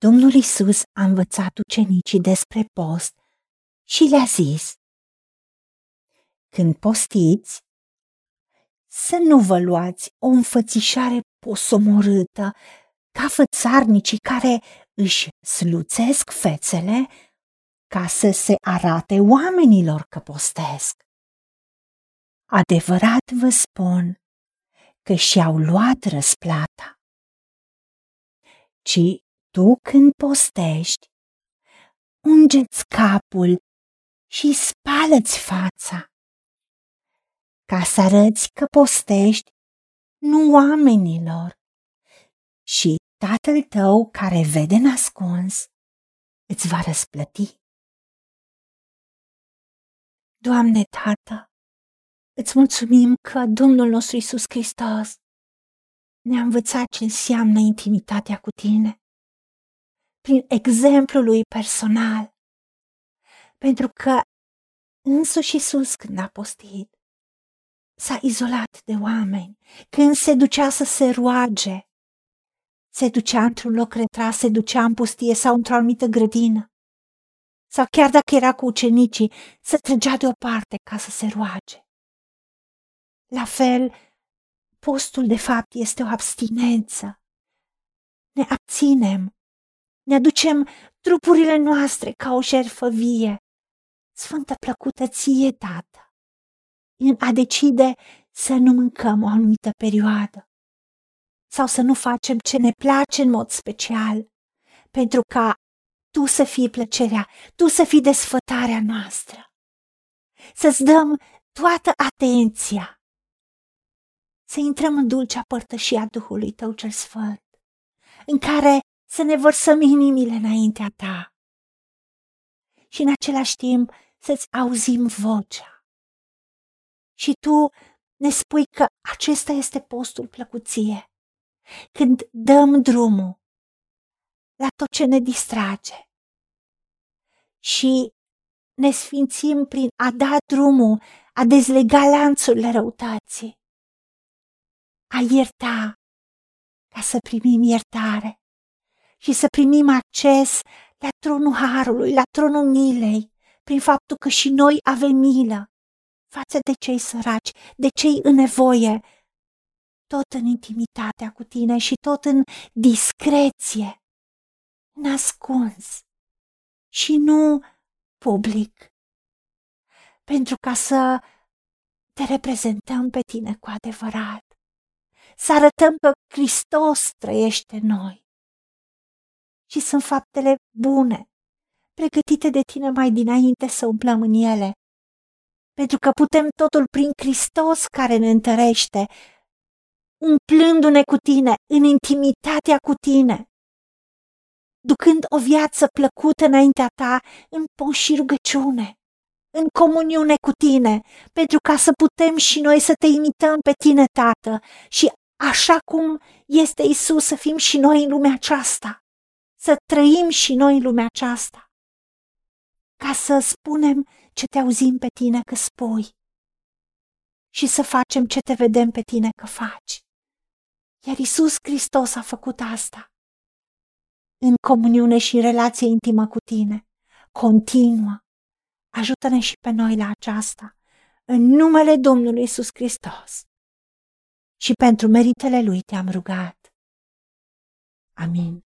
Domnul Isus a învățat ucenicii despre post și le-a zis, Când postiți, să nu vă luați o înfățișare posomorâtă ca fățarnicii care își sluțesc fețele ca să se arate oamenilor că postesc. Adevărat vă spun că și-au luat răsplata. Ci tu când postești, ungeți capul și spală-ți fața, ca să arăți că postești nu oamenilor, și tatăl tău care vede nascuns îți va răsplăti. Doamne, Tată, îți mulțumim că Domnul nostru Isus Hristos ne-a învățat ce înseamnă intimitatea cu Tine, prin exemplul lui personal, pentru că însuși Isus când a postit, s-a izolat de oameni, când se ducea să se roage, se ducea într-un loc retras, se ducea în pustie sau într-o anumită grădină. Sau chiar dacă era cu ucenicii, se trăgea deoparte ca să se roage. La fel, postul de fapt este o abstinență. Ne abținem, ne aducem trupurile noastre ca o șerfă vie, sfântă plăcută ție, Tată, în a decide să nu mâncăm o anumită perioadă sau să nu facem ce ne place în mod special, pentru ca tu să fii plăcerea, tu să fii desfătarea noastră. Să-ți dăm toată atenția. Să intrăm în dulcea părtășia Duhului Tău cel Sfânt, în care să ne vărsăm inimile înaintea Ta. Și în același timp să-ți auzim vocea. Și Tu ne spui că acesta este postul plăcuție, când dăm drumul la tot ce ne distrage. Și ne sfințim prin a da drumul, a dezlega lanțurile răutății, a ierta ca să primim iertare și să primim acces la tronul Harului, la tronul milei, prin faptul că și noi avem milă față de cei săraci, de cei în nevoie, tot în intimitatea cu tine și tot în discreție, nascuns și nu public, pentru ca să te reprezentăm pe tine cu adevărat, să arătăm că Hristos trăiește în noi. Și sunt faptele bune, pregătite de tine mai dinainte să umplăm în ele, pentru că putem totul prin Hristos care ne întărește, umplându-ne cu tine, în intimitatea cu tine, ducând o viață plăcută înaintea ta în pon și rugăciune, în comuniune cu tine, pentru ca să putem și noi să te imităm pe tine, Tată, și așa cum este Isus să fim și noi în lumea aceasta, să trăim și noi în lumea aceasta, ca să spunem ce te auzim pe tine că spui și să facem ce te vedem pe tine că faci. Iar Isus Hristos a făcut asta. În comuniune și în relație intimă cu tine, continuă. Ajută-ne și pe noi la aceasta, în numele Domnului Isus Hristos. Și pentru meritele Lui te-am rugat. Amin.